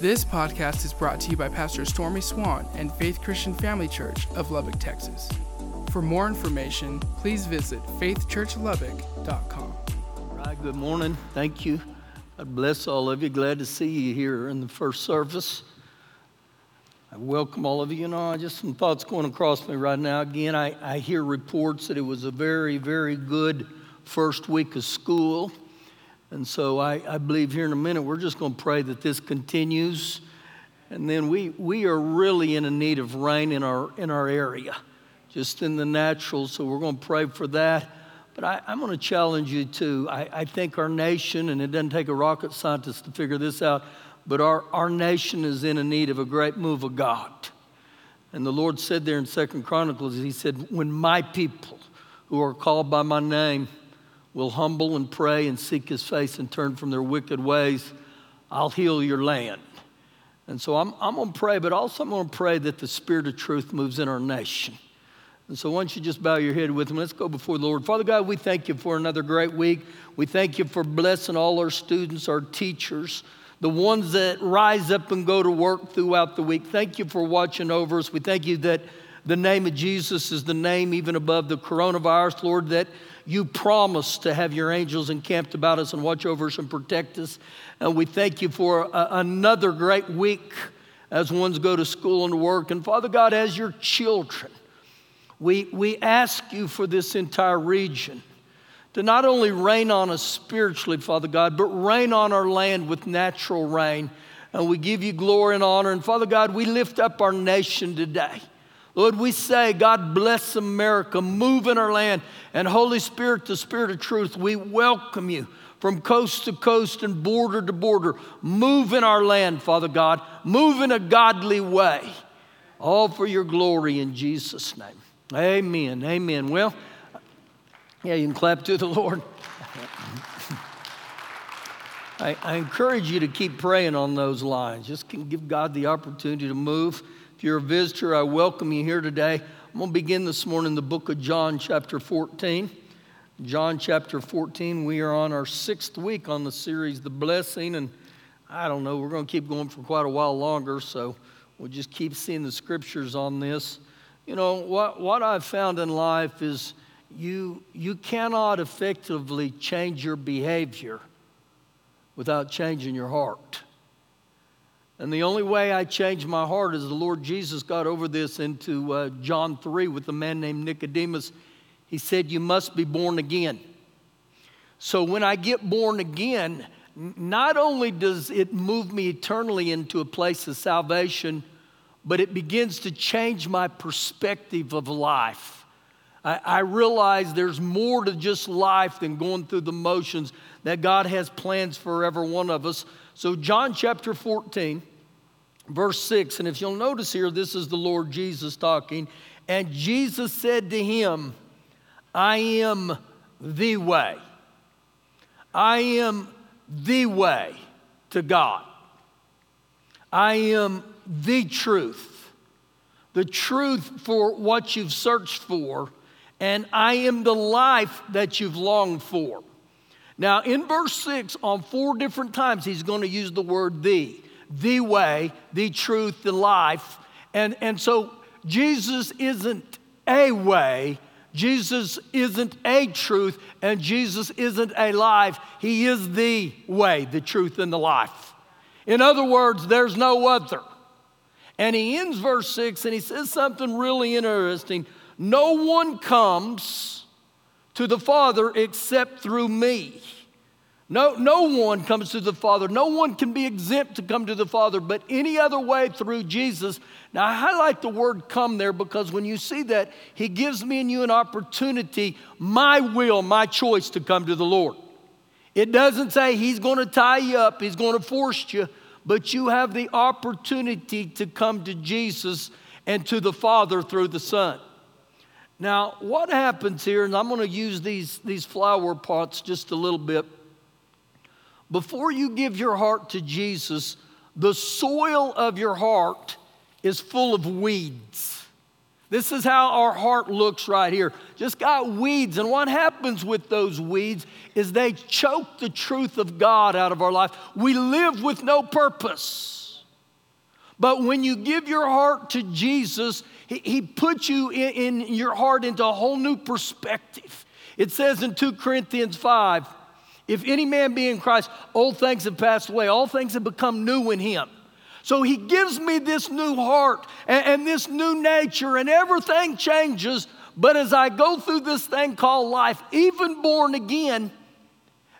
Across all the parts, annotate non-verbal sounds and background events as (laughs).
This podcast is brought to you by Pastor Stormy Swan and Faith Christian Family Church of Lubbock, Texas. For more information, please visit faithchurchlubbock.com. All right, good morning. Thank you. God bless all of you. Glad to see you here in the first service. I welcome all of you. You know, just some thoughts going across me right now. Again, I, I hear reports that it was a very, very good first week of school. And so I, I believe here in a minute we're just going to pray that this continues. And then we, we are really in a need of rain in our, in our area, just in the natural. So we're going to pray for that. But I, am going to challenge you too. I, I think our nation, and it doesn't take a rocket scientist to figure this out, but our, our nation is in a need of a great move of God. And the Lord said there in Second Chronicles, He said, When my people who are called by my name, will humble and pray and seek his face and turn from their wicked ways, I'll heal your land. And so I'm, I'm going to pray, but also I'm going to pray that the Spirit of truth moves in our nation. And so, why don't you just bow your head with me? Let's go before the Lord. Father God, we thank you for another great week. We thank you for blessing all our students, our teachers, the ones that rise up and go to work throughout the week. Thank you for watching over us. We thank you that the name of Jesus is the name even above the coronavirus, Lord, that you promised to have your angels encamped about us and watch over us and protect us. And we thank you for a, another great week as ones go to school and work. And Father God, as your children, we, we ask you for this entire region to not only rain on us spiritually, Father God, but rain on our land with natural rain. And we give you glory and honor. And Father God, we lift up our nation today. Lord, we say, God bless America, move in our land. And Holy Spirit, the Spirit of truth, we welcome you from coast to coast and border to border. Move in our land, Father God. Move in a godly way. All for your glory in Jesus' name. Amen. Amen. Well, yeah, you can clap to the Lord. (laughs) I, I encourage you to keep praying on those lines. Just can give God the opportunity to move. If you're a visitor, I welcome you here today. I'm going to begin this morning the book of John, chapter 14. John chapter 14, we are on our sixth week on the series, The Blessing. And I don't know, we're going to keep going for quite a while longer, so we'll just keep seeing the scriptures on this. You know, what, what I've found in life is you, you cannot effectively change your behavior without changing your heart. And the only way I changed my heart is the Lord Jesus got over this into uh, John 3 with a man named Nicodemus. He said, You must be born again. So when I get born again, not only does it move me eternally into a place of salvation, but it begins to change my perspective of life. I, I realize there's more to just life than going through the motions, that God has plans for every one of us. So, John chapter 14, verse 6. And if you'll notice here, this is the Lord Jesus talking. And Jesus said to him, I am the way. I am the way to God. I am the truth, the truth for what you've searched for, and I am the life that you've longed for. Now, in verse 6, on four different times, he's going to use the word the the way, the truth, the life. And, and so Jesus isn't a way, Jesus isn't a truth, and Jesus isn't a life. He is the way, the truth, and the life. In other words, there's no other. And he ends verse 6 and he says something really interesting. No one comes to the Father except through me. No, no one comes to the Father. No one can be exempt to come to the Father, but any other way through Jesus. Now, I highlight the word come there because when you see that, He gives me and you an opportunity, my will, my choice to come to the Lord. It doesn't say He's going to tie you up, He's going to force you, but you have the opportunity to come to Jesus and to the Father through the Son. Now, what happens here, and I'm going to use these, these flower pots just a little bit before you give your heart to Jesus, the soil of your heart is full of weeds. This is how our heart looks right here. Just got weeds. And what happens with those weeds is they choke the truth of God out of our life. We live with no purpose. But when you give your heart to Jesus, He, he puts you in, in your heart into a whole new perspective. It says in 2 Corinthians 5 if any man be in Christ, old things have passed away, all things have become new in Him. So He gives me this new heart and, and this new nature, and everything changes. But as I go through this thing called life, even born again,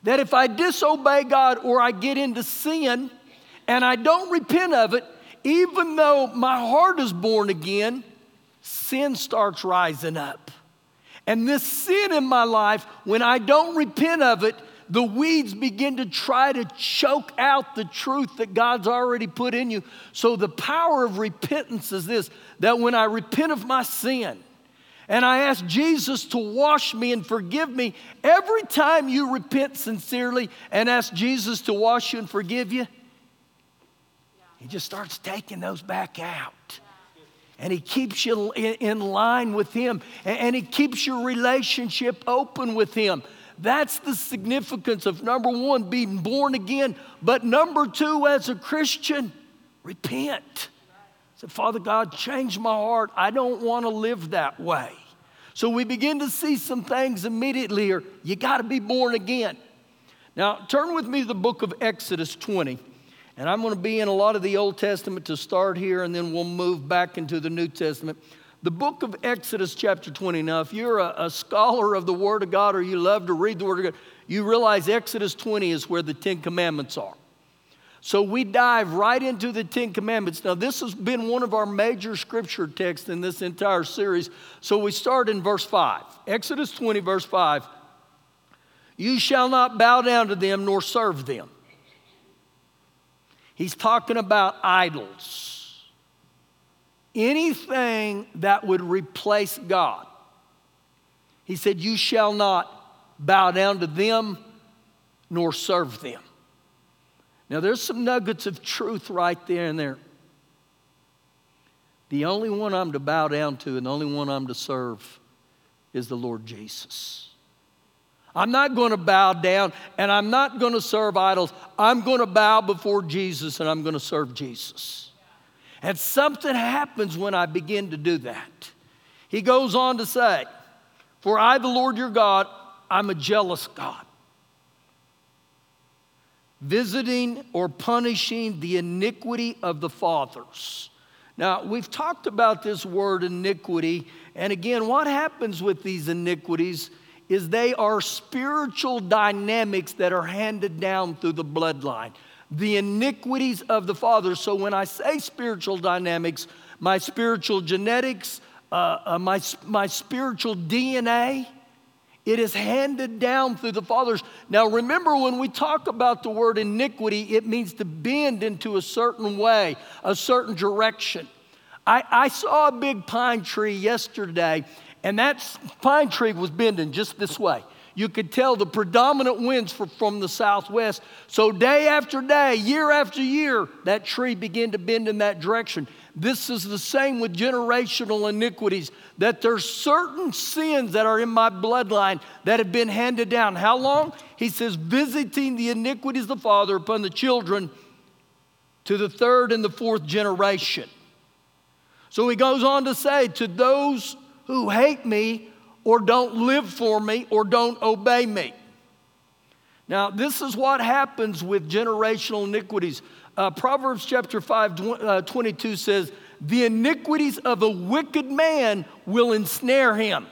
that if I disobey God or I get into sin and I don't repent of it, even though my heart is born again, sin starts rising up. And this sin in my life, when I don't repent of it, the weeds begin to try to choke out the truth that God's already put in you. So, the power of repentance is this that when I repent of my sin, and I ask Jesus to wash me and forgive me. Every time you repent sincerely and ask Jesus to wash you and forgive you, He just starts taking those back out. And He keeps you in line with Him, and He keeps your relationship open with Him. That's the significance of number one, being born again. But number two, as a Christian, repent. Say, Father God, change my heart. I don't want to live that way. So we begin to see some things immediately here. You got to be born again. Now, turn with me to the book of Exodus 20. And I'm going to be in a lot of the Old Testament to start here, and then we'll move back into the New Testament. The book of Exodus, chapter 20. Now, if you're a, a, scholar of the Word of God or you love to read the Word of God, you realize Exodus 20 is where the Ten Commandments are. So we dive right into the Ten Commandments. Now, this has been one of our major scripture texts in this entire series. So we start in verse 5. Exodus 20, verse 5. You shall not bow down to them nor serve them. He's talking about idols. Anything that would replace God. He said, You shall not bow down to them nor serve them. Now, there's some nuggets of truth right there and there. The only one I'm to bow down to and the only one I'm to serve is the Lord Jesus. I'm not going to bow down and I'm not going to serve idols. I'm going to bow before Jesus and I'm going to serve Jesus. And something happens when I begin to do that. He goes on to say, For I, the Lord your God, I'm a jealous God visiting or punishing the iniquity of the fathers. Now, we've talked about this word iniquity, and again, what happens with these iniquities is they are spiritual dynamics that are handed down through the bloodline. The iniquities of the father. So, when I say spiritual dynamics, my spiritual genetics, uh, uh, my, my spiritual DNA, it is handed down through the fathers. Now, remember, when we talk about the word iniquity, it means to bend into a certain way, a certain direction. I, I saw a big pine tree yesterday, and that pine tree was bending just this way. You could tell the predominant winds were from the southwest. So, day after day, year after year, that tree began to bend in that direction. This is the same with generational iniquities, that there's certain sins that are in my bloodline that have been handed down. How long? He says, visiting the iniquities of the father upon the children to the third and the fourth generation. So he goes on to say, to those who hate me or don't live for me or don't obey me. Now, this is what happens with generational iniquities. Uh, Proverbs chapter 5, uh, 22 says, The iniquities of a wicked man will ensnare him.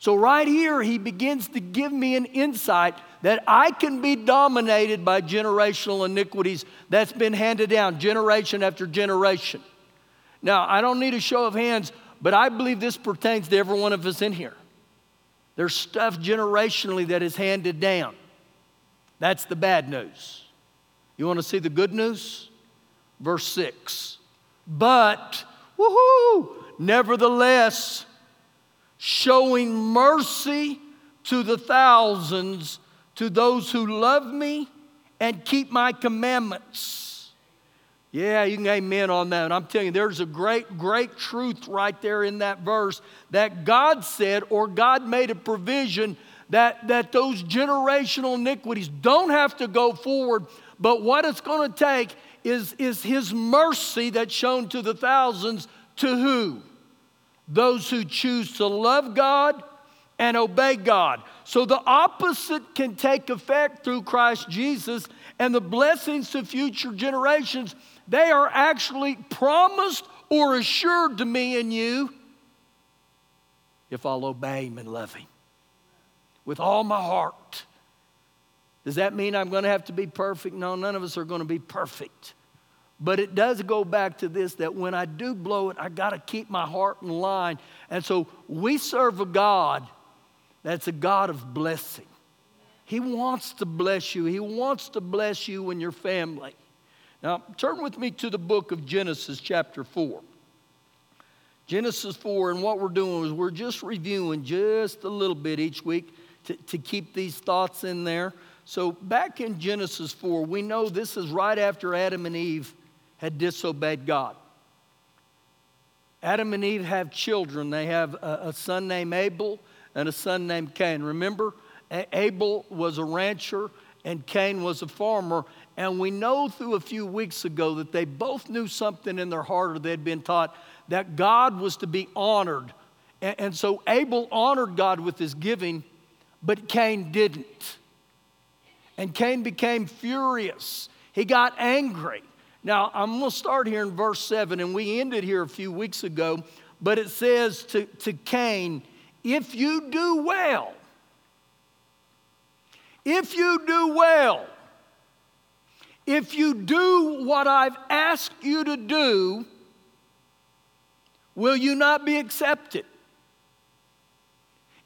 So, right here, he begins to give me an insight that I can be dominated by generational iniquities that's been handed down generation after generation. Now, I don't need a show of hands, but I believe this pertains to every one of us in here. There's stuff generationally that is handed down. That's the bad news. You want to see the good news? Verse 6. But, woohoo, nevertheless, showing mercy to the thousands, to those who love me and keep my commandments. Yeah, you can amen on that. And I'm telling you, there's a great, great truth right there in that verse that God said, or God made a provision that, that those generational iniquities don't have to go forward, but what it's going to take is, is His mercy that's shown to the thousands to who? Those who choose to love God and obey God. So the opposite can take effect through Christ Jesus, and the blessings to future generations, they are actually promised or assured to me and you if I'll obey Him and love Him with all my heart. Does that mean I'm going to have to be perfect? No, none of us are going to be perfect. But it does go back to this that when I do blow it, I got to keep my heart in line. And so we serve a God that's a God of blessing. He wants to bless you, He wants to bless you and your family. Now, turn with me to the book of Genesis, chapter 4. Genesis 4, and what we're doing is we're just reviewing just a little bit each week to, to keep these thoughts in there. So, back in Genesis 4, we know this is right after Adam and Eve had disobeyed God. Adam and Eve have children. They have a, a son named Abel and a son named Cain. Remember, Abel was a rancher and Cain was a farmer. And we know through a few weeks ago that they both knew something in their heart or they'd been taught that God was to be honored. And, and so Abel honored God with his giving, but Cain didn't. And Cain became furious. He got angry. Now, I'm going to start here in verse 7, and we ended here a few weeks ago, but it says to, to Cain, If you do well, if you do well, if you do what I've asked you to do, will you not be accepted?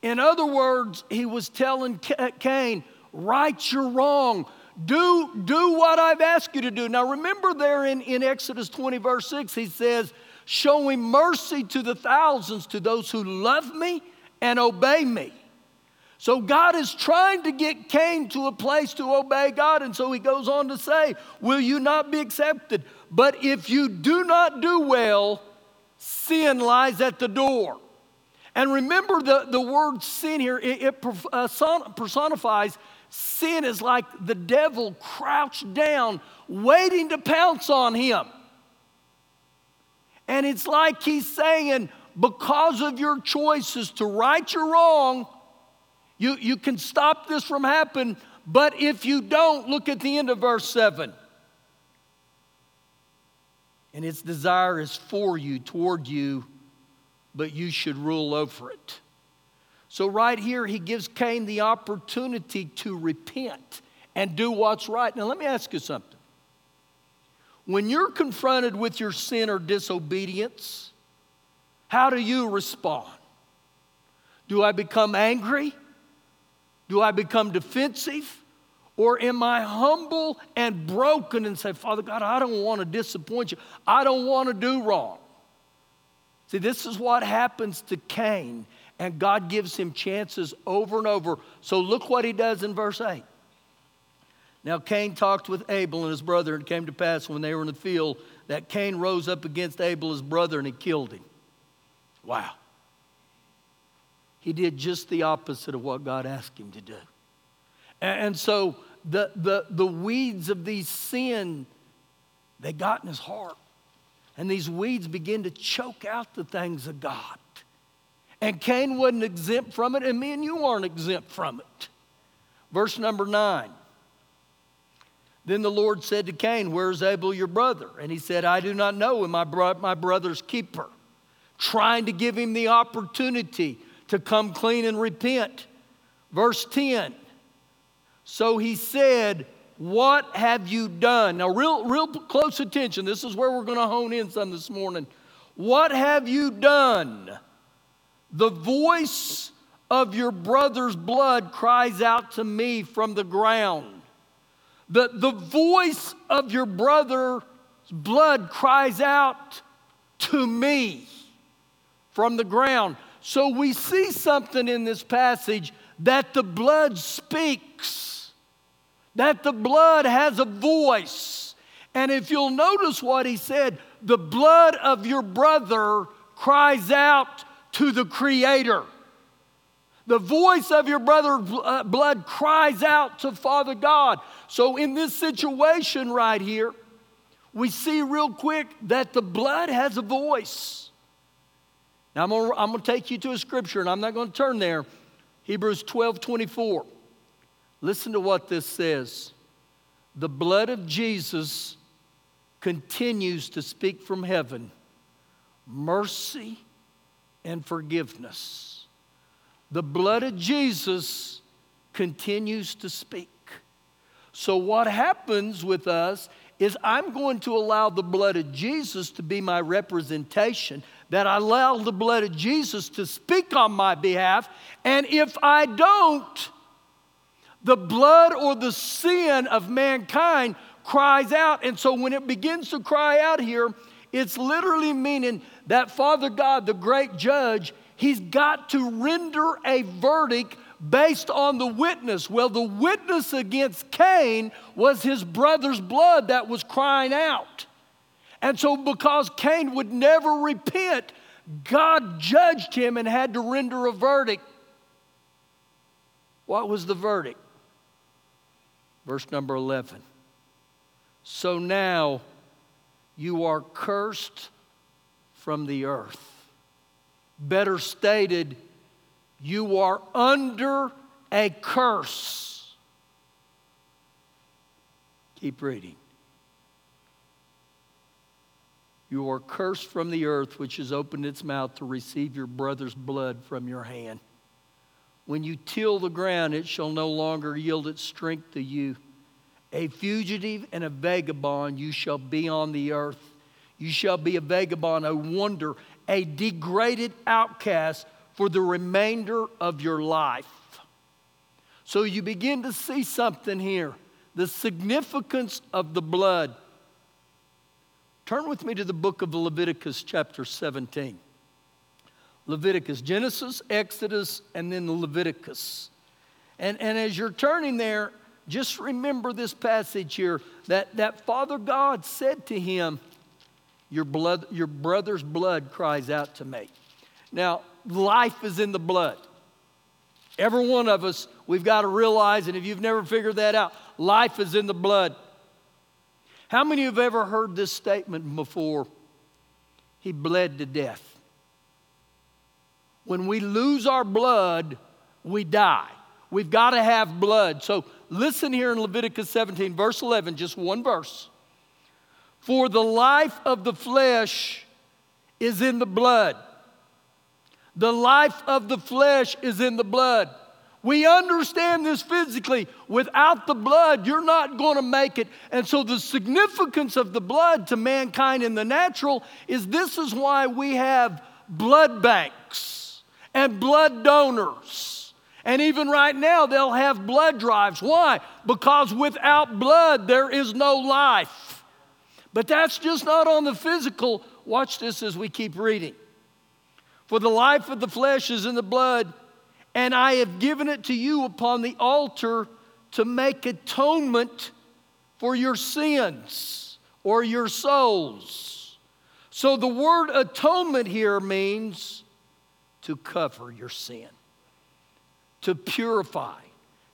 In other words, he was telling Cain, right your wrong. Do, do what I've asked you to do. Now, remember there in, in Exodus 20, verse 6, he says, Showing mercy to the thousands, to those who love me and obey me. So, God is trying to get Cain to a place to obey God. And so he goes on to say, Will you not be accepted? But if you do not do well, sin lies at the door. And remember the, the word sin here, it, it uh, personifies Sin is like the devil crouched down, waiting to pounce on him. And it's like he's saying, because of your choices to right your wrong, you, you can stop this from happening. But if you don't, look at the end of verse 7. And its desire is for you, toward you, but you should rule over it. So, right here, he gives Cain the opportunity to repent and do what's right. Now, let me ask you something. When you're confronted with your sin or disobedience, how do you respond? Do I become angry? Do I become defensive? Or am I humble and broken and say, Father God, I don't want to disappoint you. I don't want to do wrong. See, this is what happens to Cain and God gives him chances over and over. So look what he does in verse 8. Now Cain talked with Abel and his brother, and it came to pass when they were in the field that Cain rose up against Abel, his brother, and he killed him. Wow. He did just the opposite of what God asked him to do. And so the, the, the weeds of these sin, they got in his heart. And these weeds begin to choke out the things of God. And Cain wasn't exempt from it, and me and you aren't exempt from it. Verse number nine. Then the Lord said to Cain, Where's Abel your brother? And he said, I do not know, and my, bro- my brother's keeper. Trying to give him the opportunity to come clean and repent. Verse 10. So he said, What have you done? Now, real, real close attention. This is where we're going to hone in some this morning. What have you done? The voice of your brother's blood cries out to me from the ground. The, the voice of your brother's blood cries out to me from the ground. So we see something in this passage that the blood speaks, that the blood has a voice. And if you'll notice what he said, the blood of your brother cries out to the Creator. The voice of your brother's uh, blood cries out to Father God. So, in this situation right here, we see real quick that the blood has a voice. Now, I'm gonna, I'm gonna take you to a scripture, and I'm not gonna turn there. Hebrews 12 24. Listen to what this says. The blood of Jesus continues to speak from heaven mercy and forgiveness. The blood of Jesus continues to speak. So, what happens with us is I'm going to allow the blood of Jesus to be my representation, that I allow the blood of Jesus to speak on my behalf. And if I don't, the blood or the sin of mankind cries out. And so when it begins to cry out here, it's literally meaning that Father God, the great judge, he's got to render a verdict based on the witness. Well, the witness against Cain was his brother's blood that was crying out. And so, because Cain would never repent, God judged him and had to render a verdict. What was the verdict? Verse number 11. So now you are cursed from the earth. Better stated, you are under a curse. Keep reading. You are cursed from the earth, which has opened its mouth to receive your brother's blood from your hand. When you till the ground, it shall no longer yield its strength to you. A fugitive and a vagabond you shall be on the earth. You shall be a vagabond, a wonder, a degraded outcast for the remainder of your life. So you begin to see something here the significance of the blood. Turn with me to the book of Leviticus, chapter 17. Leviticus, Genesis, Exodus, and then the Leviticus. And, and as you're turning there, just remember this passage here that, that Father God said to him, your, blood, your brother's blood cries out to me. Now, life is in the blood. Every one of us, we've got to realize, and if you've never figured that out, life is in the blood. How many of you have ever heard this statement before? He bled to death. When we lose our blood, we die. We've got to have blood. So listen here in Leviticus 17, verse 11, just one verse. For the life of the flesh is in the blood. The life of the flesh is in the blood. We understand this physically. Without the blood, you're not going to make it. And so, the significance of the blood to mankind in the natural is this is why we have blood banks and blood donors and even right now, they'll have blood drives. Why? Because without blood, there is no life. But that's just not on the physical. Watch this as we keep reading. For the life of the flesh is in the blood, and I have given it to you upon the altar to make atonement for your sins or your souls. So the word atonement here means to cover your sin to purify,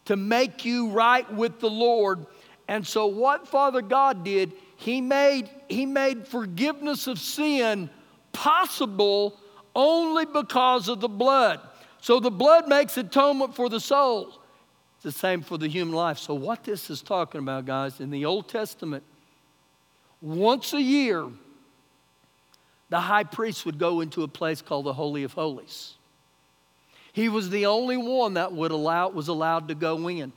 to make you right with the Lord. And so, what Father God did, He made, he made forgiveness of sin possible only because of the blood. So, the blood makes atonement for the soul. It's the same for the human life. So, what this is talking about, guys, in the Old Testament, once a year, the high priest would go into a place called the Holy of Holies. He was the only one that would allow, was allowed to go in.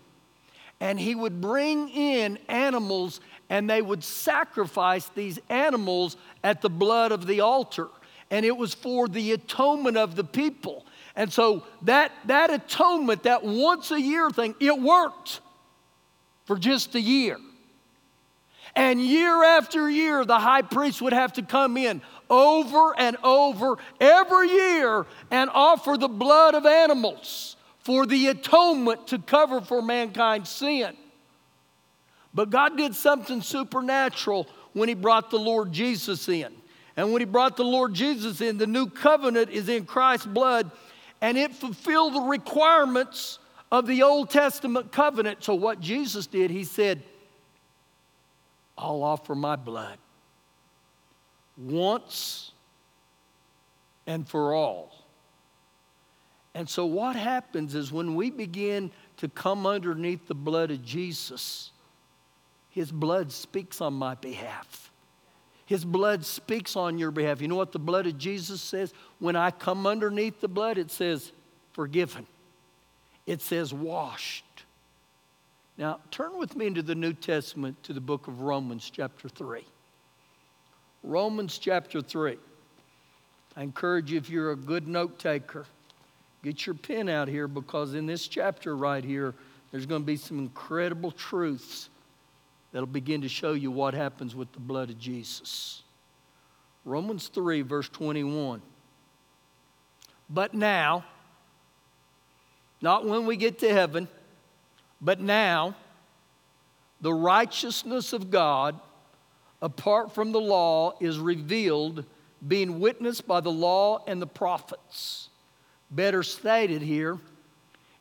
And he would bring in animals and they would sacrifice these animals at the blood of the altar. And it was for the atonement of the people. And so that, that atonement, that once a year thing, it worked for just a year. And year after year, the high priest would have to come in over and over every year and offer the blood of animals for the atonement to cover for mankind's sin. But God did something supernatural when He brought the Lord Jesus in. And when He brought the Lord Jesus in, the new covenant is in Christ's blood. and it fulfilled the requirements of the Old Testament covenant. So, what Jesus did, he said, I'll offer my blood once and for all. And so, what happens is when we begin to come underneath the blood of Jesus, His blood speaks on my behalf. His blood speaks on your behalf. You know what the blood of Jesus says? When I come underneath the blood, it says forgiven, it says washed. Now, turn with me into the New Testament to the book of Romans, chapter 3. Romans, chapter 3. I encourage you, if you're a good note taker, get your pen out here because in this chapter right here, there's going to be some incredible truths that'll begin to show you what happens with the blood of Jesus. Romans 3, verse 21. But now, not when we get to heaven, but now, the righteousness of God, apart from the law, is revealed, being witnessed by the law and the prophets. Better stated here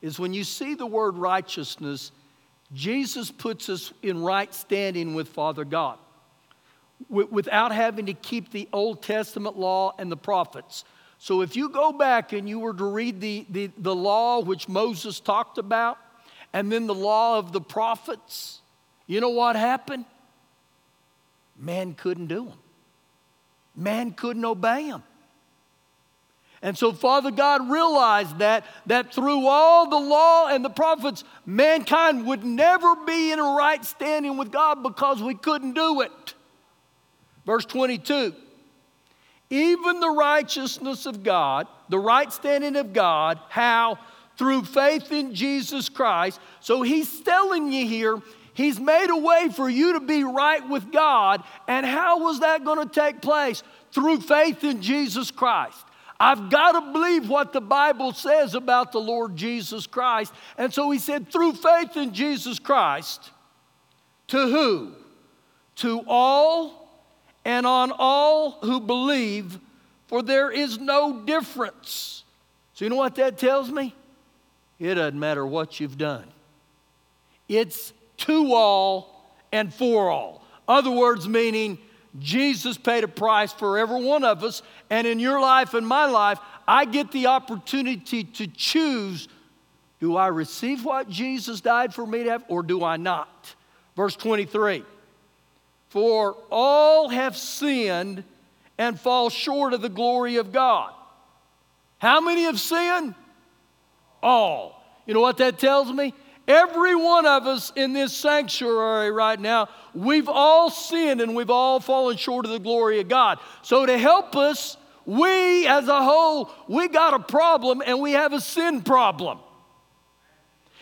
is when you see the word righteousness, Jesus puts us in right standing with Father God without having to keep the Old Testament law and the prophets. So if you go back and you were to read the, the, the law which Moses talked about, and then the law of the prophets, you know what happened? Man couldn't do them, man couldn't obey them. And so Father God realized that that through all the law and the prophets mankind would never be in a right standing with God because we couldn't do it. Verse 22. Even the righteousness of God, the right standing of God, how through faith in Jesus Christ. So he's telling you here, he's made a way for you to be right with God. And how was that going to take place? Through faith in Jesus Christ. I've got to believe what the Bible says about the Lord Jesus Christ. And so he said, through faith in Jesus Christ, to who? To all and on all who believe, for there is no difference. So, you know what that tells me? It doesn't matter what you've done, it's to all and for all. Other words, meaning Jesus paid a price for every one of us. And in your life and my life, I get the opportunity to choose do I receive what Jesus died for me to have, or do I not? Verse 23 For all have sinned and fall short of the glory of God. How many have sinned? All. You know what that tells me? Every one of us in this sanctuary right now, we've all sinned and we've all fallen short of the glory of God. So, to help us, we as a whole, we got a problem and we have a sin problem.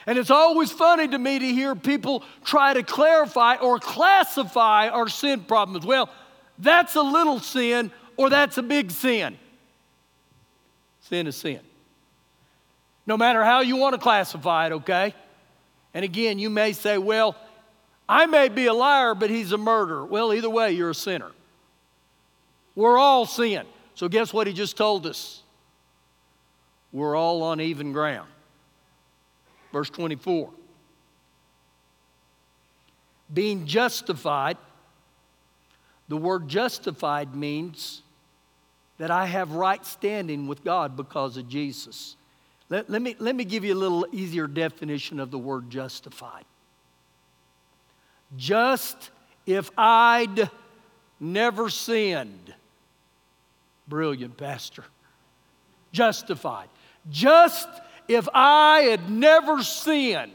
And it's always funny to me to hear people try to clarify or classify our sin problems. Well, that's a little sin or that's a big sin. Sin is sin. No matter how you want to classify it, okay? And again, you may say, well, I may be a liar, but he's a murderer. Well, either way, you're a sinner. We're all sin. So, guess what he just told us? We're all on even ground. Verse 24. Being justified, the word justified means that I have right standing with God because of Jesus. Let, let, me, let me give you a little easier definition of the word justified. Just if I'd never sinned. Brilliant, Pastor. Justified. Just if I had never sinned.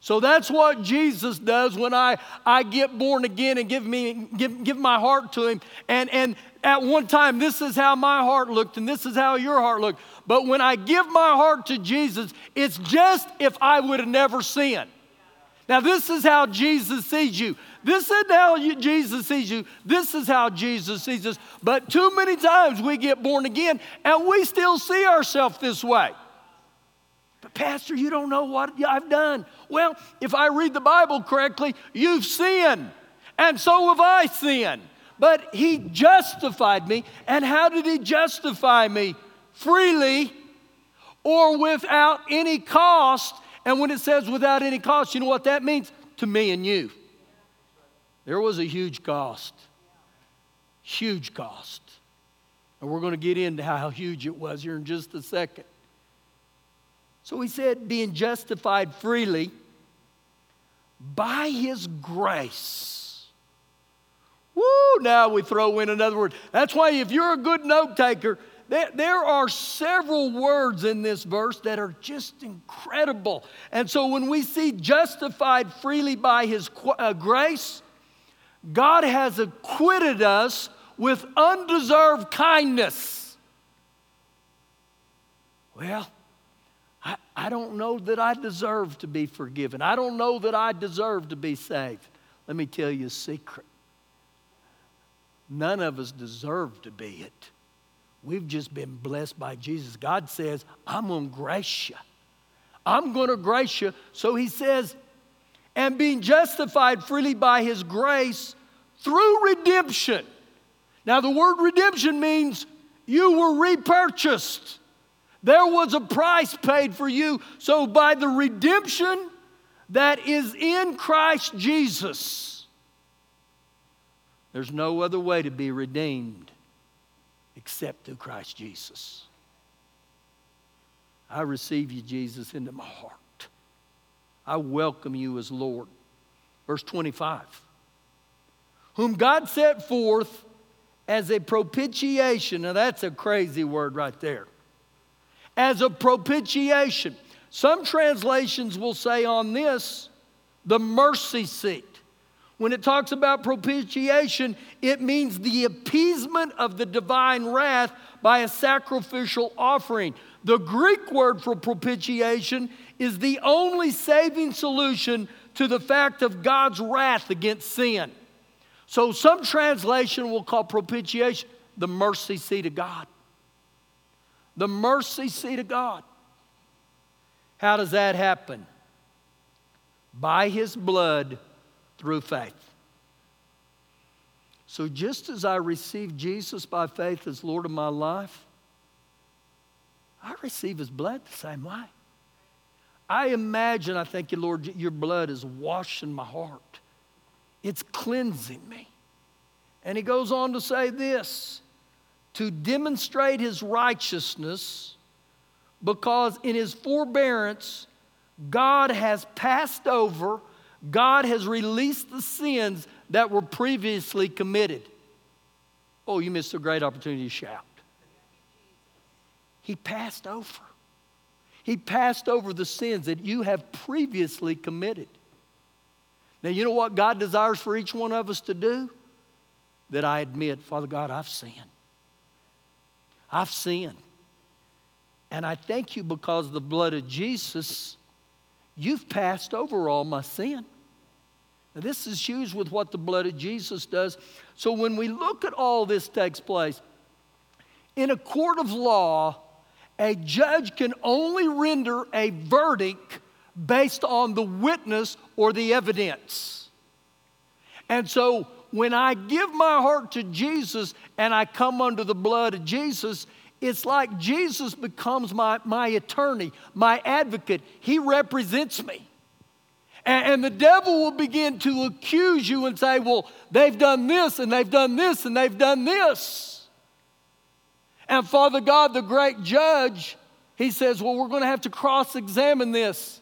So that's what Jesus does when I, I get born again and give, me, give, give my heart to Him. And, and at one time, this is how my heart looked, and this is how your heart looked. But when I give my heart to Jesus, it's just if I would have never sinned. Now, this is how Jesus sees you. This isn't how you, Jesus sees you. This is how Jesus sees us. But too many times we get born again and we still see ourselves this way. But, Pastor, you don't know what I've done. Well, if I read the Bible correctly, you've sinned, and so have I sinned. But He justified me. And how did He justify me? freely or without any cost. And when it says without any cost, you know what that means? To me and you. There was a huge cost. Huge cost. And we're going to get into how huge it was here in just a second. So he said, being justified freely by his grace. Woo, now we throw in another word. That's why if you're a good note taker, there, are several words in this verse that are just incredible. And so when we see justified freely by his uh, grace, God has acquitted us with undeserved kindness. Well, I, I don't know that I deserve to be forgiven. I don't know that I deserve to be saved. Let me tell you a secret. None of us deserve to be it. We've just been blessed by Jesus. God says, I'm going to grace you. I'm going to grace you. So he says, and being justified freely by his grace through redemption. Now, the word redemption means you were repurchased. There was a price paid for you. So, by the redemption that is in Christ Jesus, there's no other way to be redeemed except through Christ Jesus. I receive you, Jesus, into my heart. I welcome you as Lord. Verse 25 Whom God set forth as a propitiation. Now, that's a crazy word right there as a propitiation. Some translations will say on this, the mercy seat. When it talks about propitiation, it means the appeasement of the divine wrath by a sacrificial offering. The Greek word for propitiation is the only saving solution to the fact of God's wrath against sin. So some translation will call propitiation the mercy seat of God the mercy seat of God. How does that happen? By his blood through faith. So, just as I received Jesus by faith as Lord of my life, I receive his blood the same way. I imagine, I thank you, Lord, your blood is washing my heart, it's cleansing me. And he goes on to say this to demonstrate his righteousness because in his forbearance, God has passed over, God has released the sins that were previously committed. Oh, you missed a great opportunity to shout. He passed over. He passed over the sins that you have previously committed. Now, you know what God desires for each one of us to do? That I admit, Father God, I've sinned. I've sinned. And I thank you because the blood of Jesus, you've passed over all my sin. Now, this is huge with what the blood of Jesus does. So when we look at all this takes place, in a court of law, a judge can only render a verdict based on the witness or the evidence. And so when I give my heart to Jesus and I come under the blood of Jesus, it's like Jesus becomes my, my attorney, my advocate. He represents me. And, and the devil will begin to accuse you and say, well, they've done this and they've done this and they've done this. And Father God, the great judge, he says, well, we're going to have to cross examine this.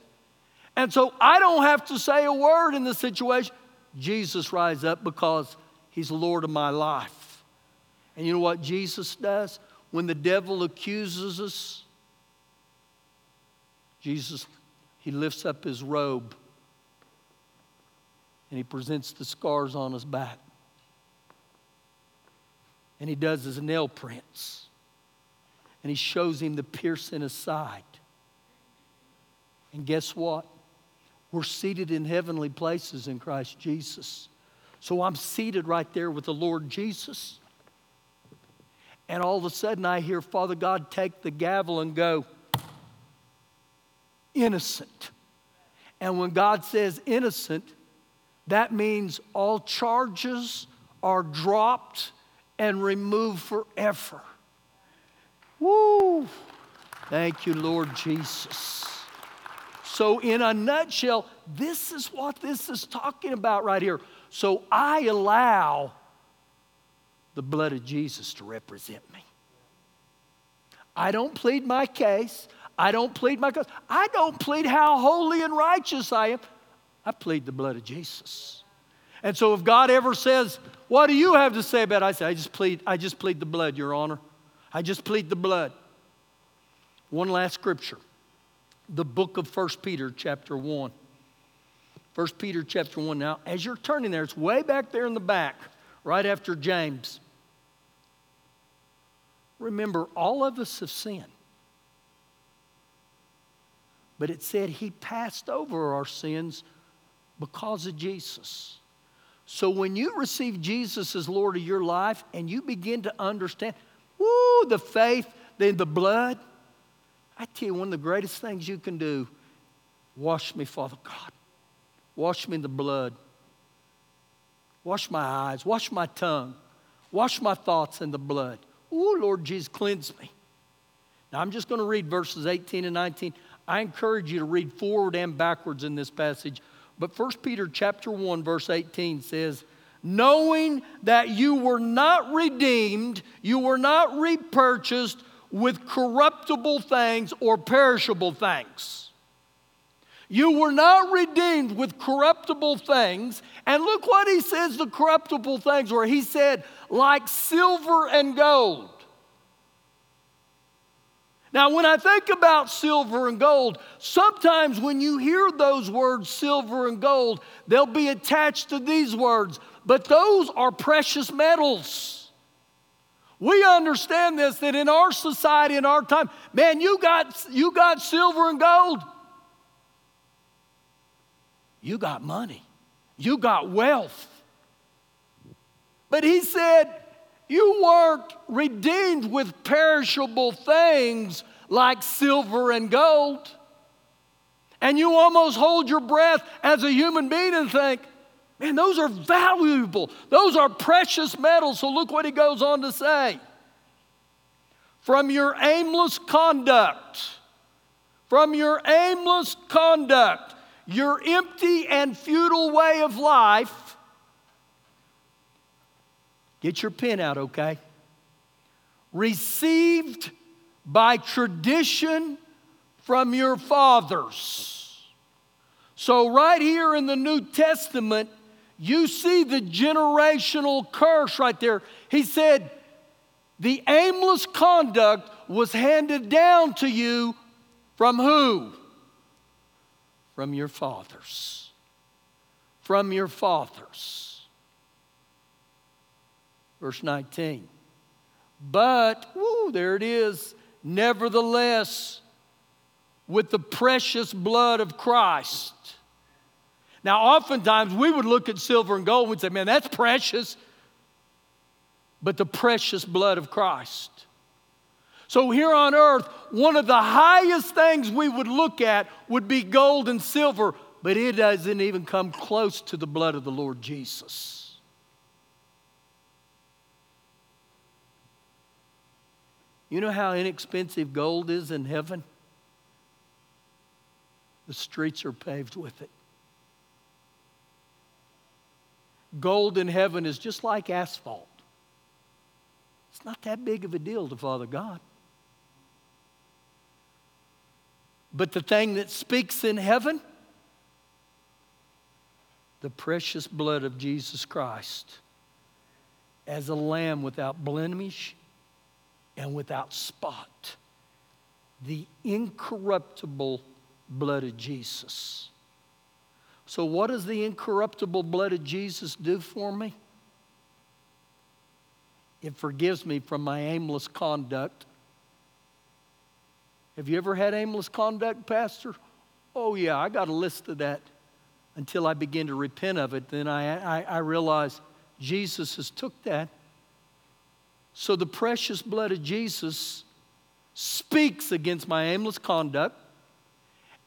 And so I don't have to say a word in the situation. Jesus rise up because he's Lord of my life. And you know what Jesus does? When the devil accuses us, Jesus, he lifts up his robe and he presents the scars on his back. And he does his nail prints. And he shows him the pierce in his side. And guess what? We're seated in heavenly places in Christ Jesus. So I'm seated right there with the Lord Jesus. And all of a sudden I hear Father God take the gavel and go, innocent. And when God says innocent, that means all charges are dropped and removed forever. Woo! Thank you, Lord Jesus. So, in a nutshell, this is what this is talking about right here. So, I allow the blood of Jesus to represent me. I don't plead my case. I don't plead my cause. I don't plead how holy and righteous I am. I plead the blood of Jesus. And so if God ever says, What do you have to say about it? I say, I just plead, I just plead the blood, Your Honor. I just plead the blood. One last scripture. The book of 1 Peter, chapter 1. 1 Peter chapter 1. Now, as you're turning there, it's way back there in the back, right after James. Remember, all of us have sinned. But it said he passed over our sins because of Jesus. So when you receive Jesus as Lord of your life and you begin to understand, woo, the faith, then the blood, I tell you, one of the greatest things you can do, wash me, Father God. Wash me in the blood. Wash my eyes, wash my tongue, wash my thoughts in the blood. Ooh, Lord Jesus, cleanse me. Now I'm just going to read verses 18 and 19. I encourage you to read forward and backwards in this passage. But 1 Peter chapter 1 verse 18 says, "Knowing that you were not redeemed, you were not repurchased with corruptible things or perishable things." You were not redeemed with corruptible things. And look what he says the corruptible things were. He said, like silver and gold. Now, when I think about silver and gold, sometimes when you hear those words, silver and gold, they'll be attached to these words, but those are precious metals. We understand this that in our society, in our time, man, you got, you got silver and gold. You got money. You got wealth. But he said, You weren't redeemed with perishable things like silver and gold. And you almost hold your breath as a human being and think, Man, those are valuable. Those are precious metals. So look what he goes on to say. From your aimless conduct, from your aimless conduct, your empty and futile way of life, Get your pen out, okay? Received by tradition from your fathers. So, right here in the New Testament, you see the generational curse right there. He said, the aimless conduct was handed down to you from who? From your fathers. From your fathers. Verse 19. But, whoo, there it is. Nevertheless, with the precious blood of Christ. Now, oftentimes we would look at silver and gold and say, man, that's precious. But the precious blood of Christ. So, here on earth, one of the highest things we would look at would be gold and silver, but it doesn't even come close to the blood of the Lord Jesus. You know how inexpensive gold is in heaven? The streets are paved with it. Gold in heaven is just like asphalt. It's not that big of a deal to Father God. But the thing that speaks in heaven, the precious blood of Jesus Christ as a lamb without blemish and without spot. The incorruptible blood of Jesus. So, what does the incorruptible blood of Jesus do for me? It forgives me from my aimless conduct. Have you ever had aimless conduct, Pastor? Oh, yeah, I got a list of that until I begin to repent of it. Then I, I, I realize Jesus has took that so the precious blood of Jesus speaks against my aimless conduct.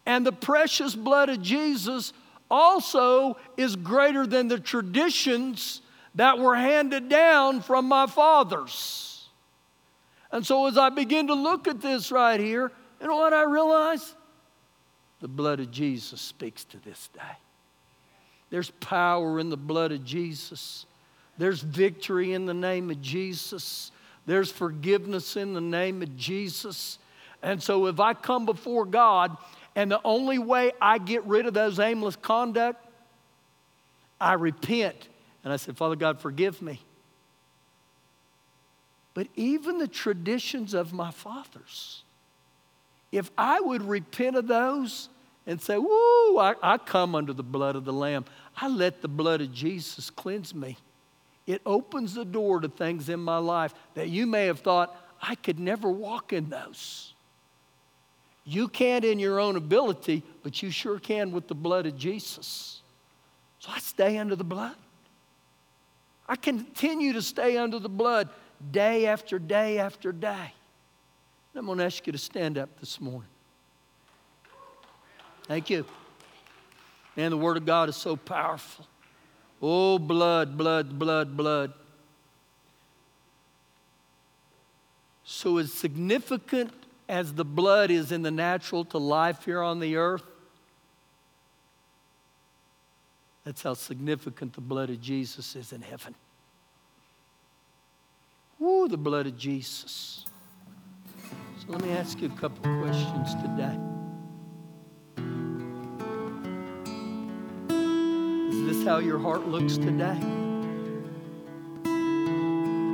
And the precious blood of Jesus also is greater than the traditions that were handed down from my fathers. And so as I begin to look at this right here, You know what I realize? The blood of Jesus speaks to this day. There's power in the blood of Jesus. There's victory in the name of Jesus. There's forgiveness in the name of Jesus. And so if I come before God and the only way I get rid of those aimless conduct, I repent and I said, Father God, forgive me. But even the traditions of my fathers, if I would repent of those and say, Woo, I, I come under the blood of the Lamb, I let the blood of Jesus cleanse me. It opens the door to things in my life that you may have thought, I could never walk in those. You can't in your own ability, but you sure can with the blood of Jesus. So I stay under the blood. I continue to stay under the blood day after day after day. I'm going to ask you to stand up this morning. Thank you. Man, the Word of God is so powerful. Oh, blood, blood, blood, blood. So, as significant as the blood is in the natural to life here on the earth, that's how significant the blood of Jesus is in heaven. Ooh, the blood of Jesus. So let me ask you a couple questions today. Is this how your heart looks today?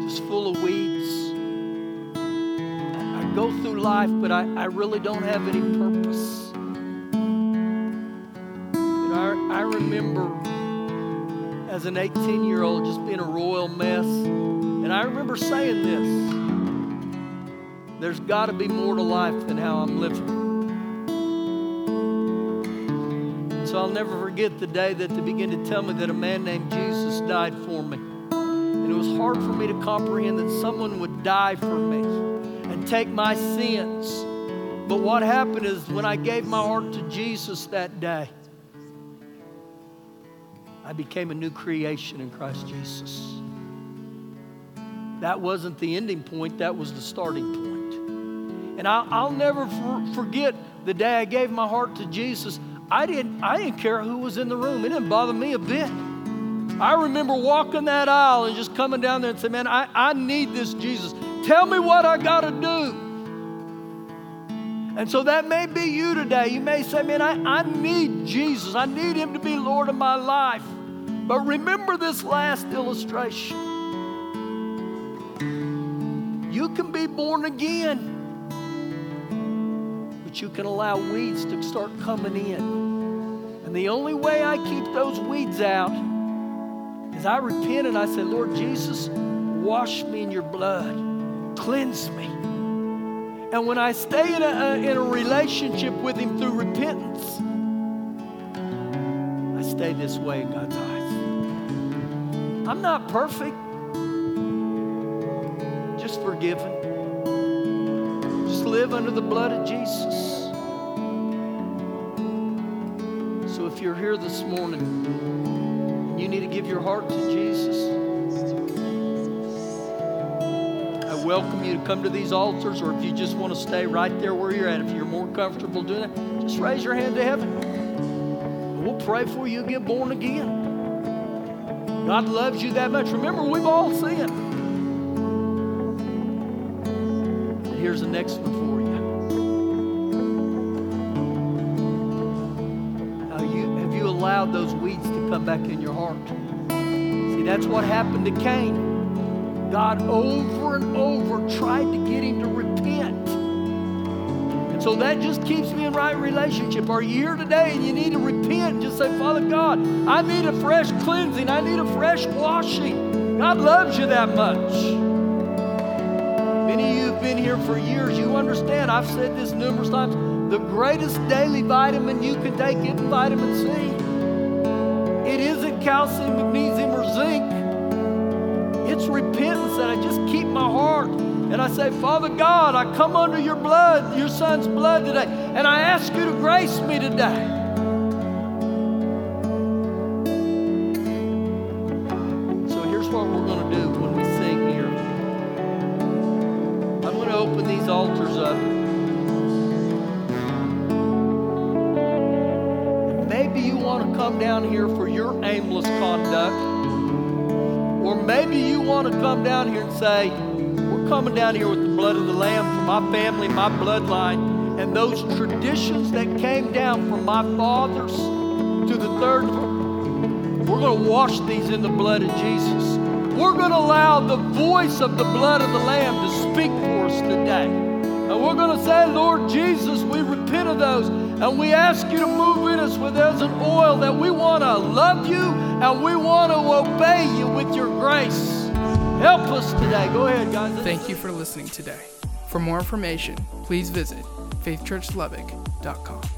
Just full of weeds. Go through life, but I, I really don't have any purpose. I, I remember as an 18 year old just being a royal mess. And I remember saying this there's got to be more to life than how I'm living. So I'll never forget the day that they began to tell me that a man named Jesus died for me. And it was hard for me to comprehend that someone would die for me take my sins. But what happened is when I gave my heart to Jesus that day, I became a new creation in Christ Jesus. That wasn't the ending point, that was the starting point. And I'll, I'll never for, forget the day I gave my heart to Jesus. I didn't, I didn't care who was in the room, it didn't bother me a bit. I remember walking that aisle and just coming down there and saying, Man, I, I need this Jesus. Tell me what I got to do. And so that may be you today. You may say, Man, I, I need Jesus. I need Him to be Lord of my life. But remember this last illustration. You can be born again, but you can allow weeds to start coming in. And the only way I keep those weeds out is I repent and I say, Lord Jesus, wash me in your blood, cleanse me. And when I stay in a, in a relationship with Him through repentance, I stay this way in God's eyes. I'm not perfect just forgiven. Just live under the blood of Jesus. So if you're here this morning, you need to give your heart to Jesus. Welcome you to come to these altars, or if you just want to stay right there where you're at, if you're more comfortable doing it, just raise your hand to heaven. We'll pray for you get born again. God loves you that much. Remember, we've all sinned. And here's the next one for you. Now, you have you allowed those weeds to come back in your heart? See, that's what happened to Cain. God over and over tried to get him to repent. And so that just keeps me in right relationship. Are you here today and you need to repent just say, Father God, I need a fresh cleansing. I need a fresh washing. God loves you that much Many of you have been here for years, you understand. I've said this numerous times. The greatest daily vitamin you can take isn't vitamin C. It isn't calcium, magnesium, or zinc. It's repentance that I just keep my heart and I say, Father God, I come under your blood, your son's blood today, and I ask you to grace me today. Say, We're coming down here with the blood of the Lamb for my family, my bloodline, and those traditions that came down from my fathers to the third. We're going to wash these in the blood of Jesus. We're going to allow the voice of the blood of the Lamb to speak for us today. And we're going to say, Lord Jesus, we repent of those. And we ask you to move in us with as an oil that we want to love you and we want to obey you with your grace. Help us today. Go ahead, guys. Thank you for listening today. For more information, please visit faithchurchlubbock.com.